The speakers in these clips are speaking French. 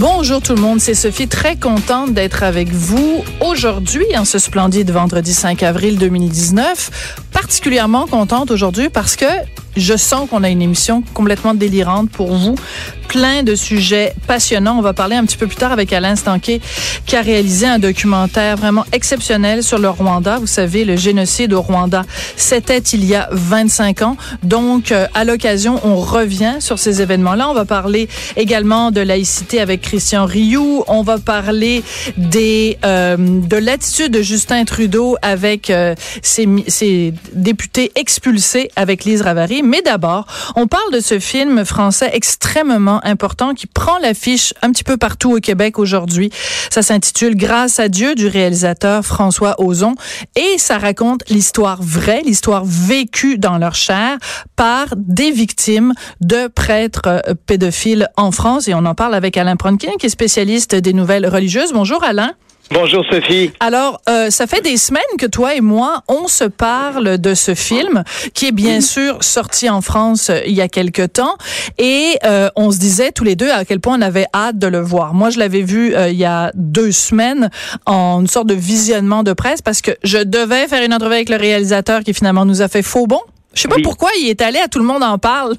Bonjour tout le monde, c'est Sophie, très contente d'être avec vous aujourd'hui en ce splendide vendredi 5 avril 2019. Particulièrement contente aujourd'hui parce que je sens qu'on a une émission complètement délirante pour vous, plein de sujets passionnants. On va parler un petit peu plus tard avec Alain Stanquet, qui a réalisé un documentaire vraiment exceptionnel sur le Rwanda. Vous savez, le génocide au Rwanda, c'était il y a 25 ans. Donc, euh, à l'occasion, on revient sur ces événements-là. On va parler également de laïcité avec Christian Rioux. On va parler des euh, de l'attitude de Justin Trudeau avec euh, ses, députés expulsés avec Lise Ravary. Mais d'abord, on parle de ce film français extrêmement important qui prend l'affiche un petit peu partout au Québec aujourd'hui. Ça s'intitule Grâce à Dieu du réalisateur François Ozon et ça raconte l'histoire vraie, l'histoire vécue dans leur chair par des victimes de prêtres euh, pédophiles en France et on en parle avec Alain Qui est spécialiste des nouvelles religieuses. Bonjour Alain. Bonjour Sophie. Alors, euh, ça fait des semaines que toi et moi, on se parle de ce film qui est bien sûr sorti en France euh, il y a quelque temps et euh, on se disait tous les deux à quel point on avait hâte de le voir. Moi, je l'avais vu il y a deux semaines en une sorte de visionnement de presse parce que je devais faire une entrevue avec le réalisateur qui finalement nous a fait faux bon. Je sais pas pourquoi il est allé à tout le monde en parle.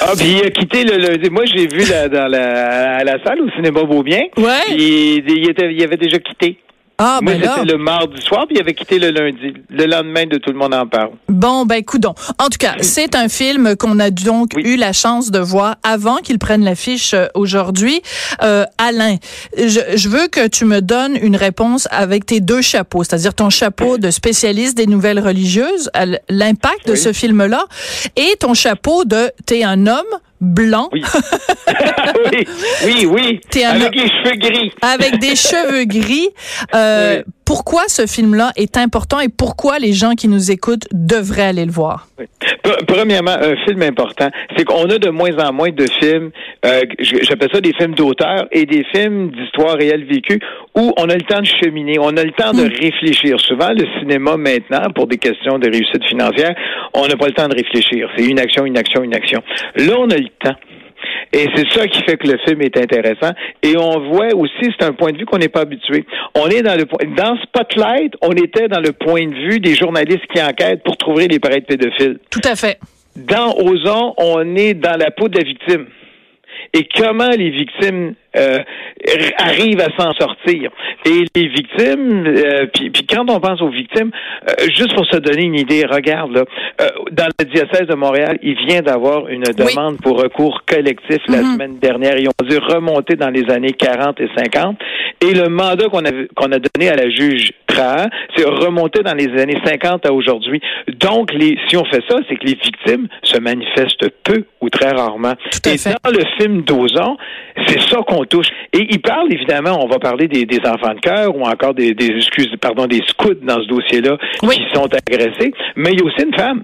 ah, puis il a quitté le. moi, j'ai vu dans la, à la salle au cinéma Beaubien. Ouais. Il, il, était, il avait déjà quitté. Ah, Moi, ben le mardi soir, puis il avait quitté le lundi. Le lendemain de Tout le monde en parle. Bon, ben, coudon. En tout cas, c'est un film qu'on a donc Oui. eu la chance de voir avant qu'il prenne l'affiche euh, aujourd'hui. Euh, Alain, je, je veux que tu me donnes une réponse avec tes deux chapeaux, c'est-à-dire ton chapeau de spécialiste des nouvelles religieuses, l'impact de ce film-là, et ton chapeau de t'es un homme blanc Oui. oui, oui, Avec les cheveux gris. avec des cheveux gris. Euh, Oui. Pourquoi ce film-là est important et pourquoi les gens qui nous écoutent devraient aller le voir? Premièrement, un film important, c'est qu'on a de moins en moins de films, euh, j'appelle ça des films d'auteur et des films d'histoire réelle vécue où on a le temps de cheminer, on a le temps de réfléchir. Souvent, le cinéma maintenant, pour des questions de réussite financière, on n'a pas le temps de réfléchir. C'est une action, une action, une action. Là, on a le temps. Et c'est ça qui fait que le film est intéressant. Et on voit aussi, c'est un point de vue qu'on n'est pas habitué. On est dans le dans Spotlight, on était dans le point de vue des journalistes qui enquêtent pour trouver les prêtres pédophiles. Tout à fait. Dans Ozon, on est dans la peau de la victime. Et comment les victimes euh, arrivent à s'en sortir. Et les victimes, euh, puis, puis quand on pense aux victimes, euh, juste pour se donner une idée, regarde, là, euh, dans le diocèse de Montréal, il vient d'avoir une demande pour recours collectif la Mhm. semaine dernière. Ils ont dû remonter dans les années 40 et 50. Et le mandat qu'on a, qu'on a donné à la juge Trahan, c'est remonter dans les années 50 à aujourd'hui. Donc, les, si on fait ça, c'est que les victimes se manifestent peu ou très rarement. Tout à et fait. dans le film d'Ozon, c'est ça qu'on touche. Et il parle, évidemment, on va parler des, des enfants de cœur ou encore des, des excuses, pardon, des scouts dans ce dossier-là Oui. qui sont agressés. Mais il y a aussi une femme.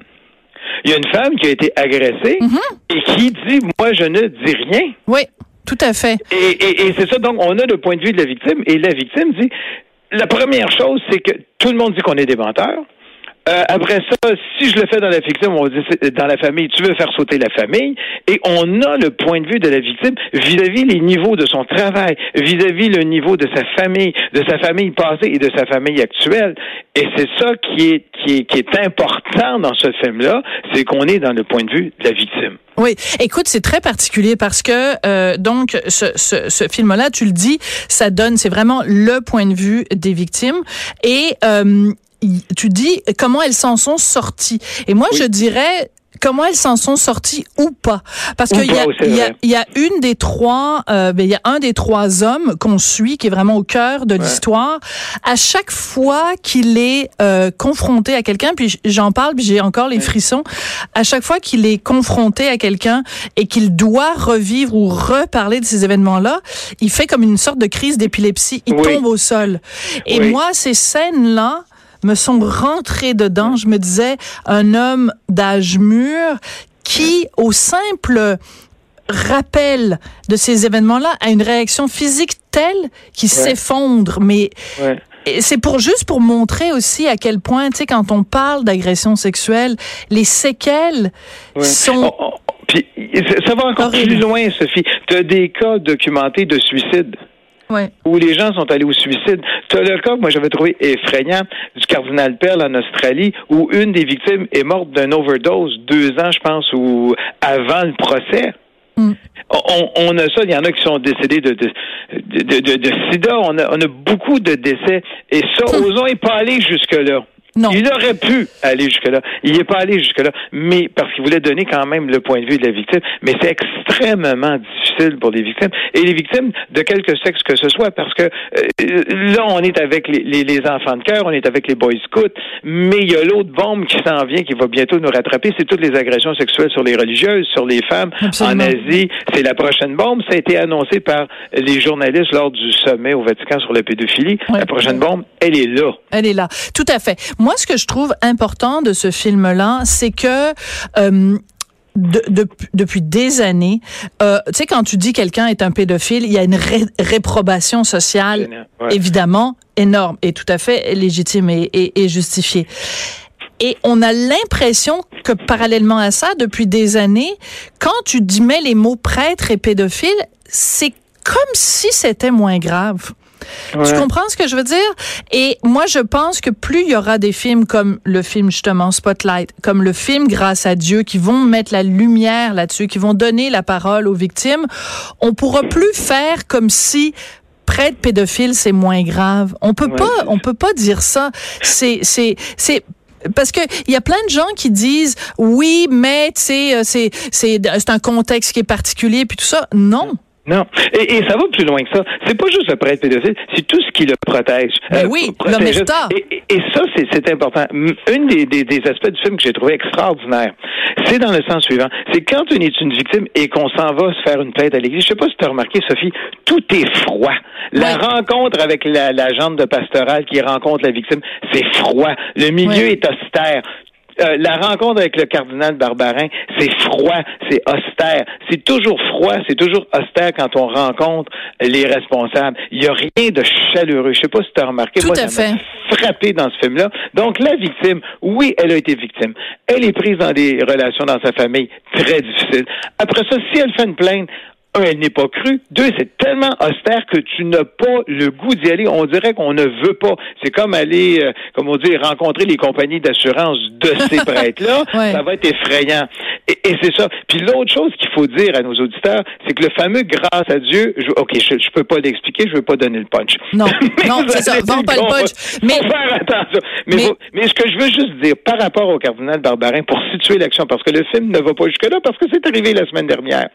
Il y a une femme qui a été agressée Mm-hmm. et qui dit, moi, je ne dis rien. Oui, tout à fait. Et, et, et c'est ça, donc on a le point de vue de la victime, et la victime dit, la première chose, c'est que tout le monde dit qu'on est des menteurs. Euh, après ça, si je le fais dans la victime, on c'est- dans la famille, tu veux faire sauter la famille, et on a le point de vue de la victime vis-à-vis les niveaux de son travail, vis-à-vis le niveau de sa famille, de sa famille passée et de sa famille actuelle. Et c'est ça qui est, qui est, qui est important dans ce film-là, c'est qu'on est dans le point de vue de la victime. Oui, écoute, c'est très particulier parce que euh, donc ce, ce, ce film-là, tu le dis, ça donne, c'est vraiment le point de vue des victimes et euh, tu dis comment elles s'en sont sorties. Et moi, Oui. je dirais comment elles s'en sont sorties ou pas. Parce qu'il y y, a, y a une des trois, euh, ben, il y a un des trois hommes qu'on suit qui est vraiment au cœur de l'histoire. À chaque fois qu'il est euh, confronté à quelqu'un, puis j'en parle, puis j'ai encore les frissons. À chaque fois qu'il est confronté à quelqu'un et qu'il doit revivre ou reparler de ces événements-là, il fait comme une sorte de crise d'épilepsie. Il Oui. tombe au sol. Et Oui. moi, ces scènes-là me sont rentrées dedans. Je me disais, un homme d'âge mûr qui, au simple rappel de ces événements-là, a une réaction physique telle qui s'effondre. Mais c'est pour juste pour montrer aussi à quel point, tu sais, quand on parle d'agression sexuelle, les séquelles sont. Oh, oh, puis, ça va encore plus loin, Sophie. Tu as des cas documentés de suicide. Où les gens sont allés au suicide. Tu as le cas que moi j'avais trouvé effrayant du cardinal Pell en Australie, où une des victimes est morte d'un overdose deux ans, je pense, ou avant le procès. Mm. On, a ça, il y en a qui sont décédés de, de, de, sida, on a, on a beaucoup de décès, et ça, mm. osons pas aller jusque-là. Il aurait pu aller jusque-là. Il n'est pas allé jusque-là, mais parce qu'il voulait donner quand même le point de vue de la victime. Mais c'est extrêmement difficile pour les victimes. Et les victimes de quelque sexe que ce soit, parce que euh, là, on est avec les, les, enfants de cœur, on est avec les boys scouts, mais il y a l'autre bombe qui s'en vient, qui va bientôt nous rattraper, c'est toutes les agressions sexuelles sur les religieuses, sur les femmes. En Asie, c'est la prochaine bombe. Ça a été annoncé par les journalistes lors du sommet au Vatican sur la pédophilie. La prochaine bombe, elle est là. Elle est là. Tout à fait. Moi, ce que je trouve important de ce film-là, c'est que euh, depuis des années, euh, tu sais, quand tu dis quelqu'un est un pédophile, il y a une réprobation sociale, évidemment, énorme et tout à fait légitime et, et, et justifiée. Et on a l'impression que parallèlement à ça, depuis des années, quand tu dis mets les mots prêtre et pédophile, c'est comme si c'était moins grave. Tu comprends ce que je veux dire? Et moi, je pense que plus il y aura des films comme le film justement Spotlight, comme le film Grâce à Dieu, qui vont mettre la lumière là-dessus, qui vont donner la parole aux victimes, on pourra plus faire comme si prêtre pédophile c'est moins grave. On peut pas, on peut pas dire ça. C'est, c'est, c'est parce que il y a plein de gens qui disent oui, mais tu sais, euh, c'est c'est c'est un contexte qui est particulier puis tout ça. Non. Non. Et, et, ça va plus loin que ça. C'est pas juste le prêtre pédophile, c'est tout ce qui le protège. Ben euh, oui, et, et, ça, c'est important. Une des, des, des, aspects du film que j'ai trouvé extraordinaire, c'est dans le sens suivant. C'est quand on est une victime et qu'on s'en va se faire une plainte à l'église. Je sais pas si tu as remarqué, Sophie, tout est froid. La rencontre avec la, la de pastoral qui rencontre la victime, c'est froid. Le milieu est austère. Euh, la rencontre avec le cardinal Barbarin, c'est froid, c'est austère. C'est toujours froid, c'est toujours austère quand on rencontre les responsables. Il n'y a rien de chaleureux. Je sais pas si tu as remarqué. Tout moi, à fait. frappé dans ce film-là. Donc, la victime, oui, elle a été victime. Elle est prise dans des relations dans sa famille très difficiles. Après ça, si elle fait une plainte, un, elle n'est pas crue. Deux, c'est tellement austère que tu n'as pas le goût d'y aller. On dirait qu'on ne veut pas. C'est comme aller, euh, comme on dit, rencontrer les compagnies d'assurance de ces prêtres-là. Ça va être effrayant. Et, c'est ça. Puis l'autre chose qu'il faut dire à nos auditeurs, c'est que le fameux grâce à Dieu, OK, je, je peux pas l'expliquer, je veux pas donner le punch. Non, non, c'est ça. Vends pas le punch. mais, faire attention. Mais, mais... ce que je veux juste dire par rapport au cardinal Barbarin pour situer l'action, parce que le film ne va pas jusque-là, parce que c'est arrivé la semaine dernière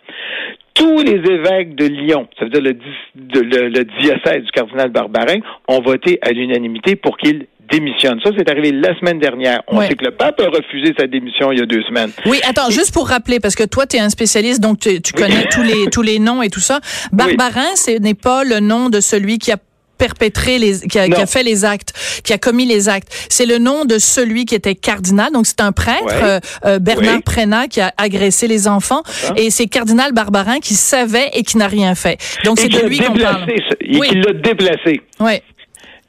tous les évêques de Lyon, ça veut dire le, diocèse du cardinal Barbarin, ont voté à l'unanimité pour qu'il démissionne. Ça, c'est arrivé la semaine dernière. On sait que le pape a refusé sa démission il y a deux semaines. Oui, attends, juste pour rappeler, parce que toi, tu es un spécialiste, donc tu, connais tous les tous les noms et tout ça. Barbarin, ce n'est pas le nom de celui qui a perpétré les, qui a, fait les actes, qui a commis les actes. C'est le nom de celui qui était cardinal. Donc c'est un prêtre, euh, euh, Bernard oui. qui a agressé les enfants, et c'est cardinal Barbarin qui savait et qui n'a rien fait. Donc c'est de lui qu'on parle. Oui. qui l'a déplacé. Oui.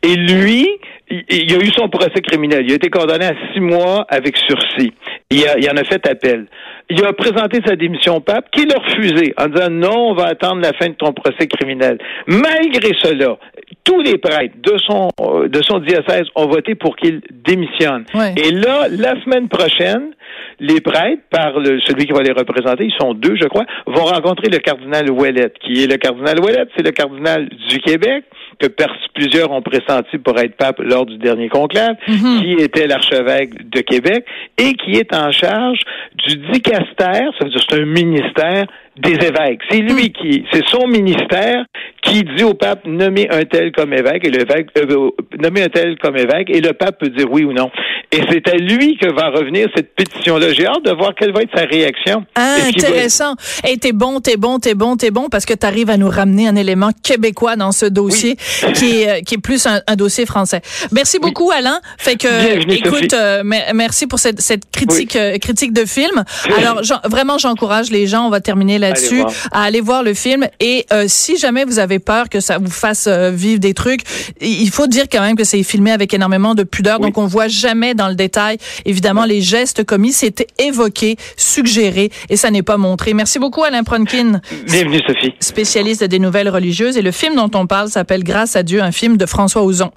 Et lui, il, a eu son procès criminel. Il a été condamné à six mois avec sursis. Il, a, il en a fait appel. Il a présenté sa démission au pape, qu'il a refusé en disant non, on va attendre la fin de ton procès criminel. Malgré cela, tous les prêtres de son euh, de son diocèse ont voté pour qu'il démissionne. Et là, la semaine prochaine, les prêtres, par le, celui qui va les représenter, ils sont deux, je crois, vont rencontrer le cardinal Ouellet. Qui est le cardinal Ouellet? C'est le cardinal du Québec que plusieurs ont pressenti pour être pape lors du dernier conclave, mhm. qui était l'archevêque de Québec et qui est en charge du dicastère, ça veut dire c'est un ministère des évêques. C'est lui qui, c'est son ministère qui dit au pape nommer un tel comme évêque et le évêque euh, nommer un tel comme évêque et le pape peut dire oui ou non. Et c'est à lui que va revenir cette pétition-là. J'ai hâte de voir quelle va être sa réaction. Ah, intéressant. Et t'es bon, t'es bon, t'es bon, t'es bon parce que t'arrives à nous ramener un élément québécois dans ce dossier qui est euh, qui est plus un, dossier français. Merci beaucoup Alain. Fait que écoute, euh, merci pour cette, cette critique critique de film. Alors vraiment j'encourage les gens, on va terminer là-dessus, à aller voir le film. Et euh, si jamais vous avez peur que ça vous fasse euh, vivre des trucs, il faut dire quand même que c'est filmé avec énormément de pudeur, donc on voit jamais dans le détail, évidemment, les gestes commis. C'était évoqué, suggéré, et ça n'est pas montré. Merci beaucoup Alain Pronkin. Bienvenue Sophie. Spécialiste des nouvelles religieuses. Et le film dont on parle s'appelle Grâce à Dieu, un film de François Ozon.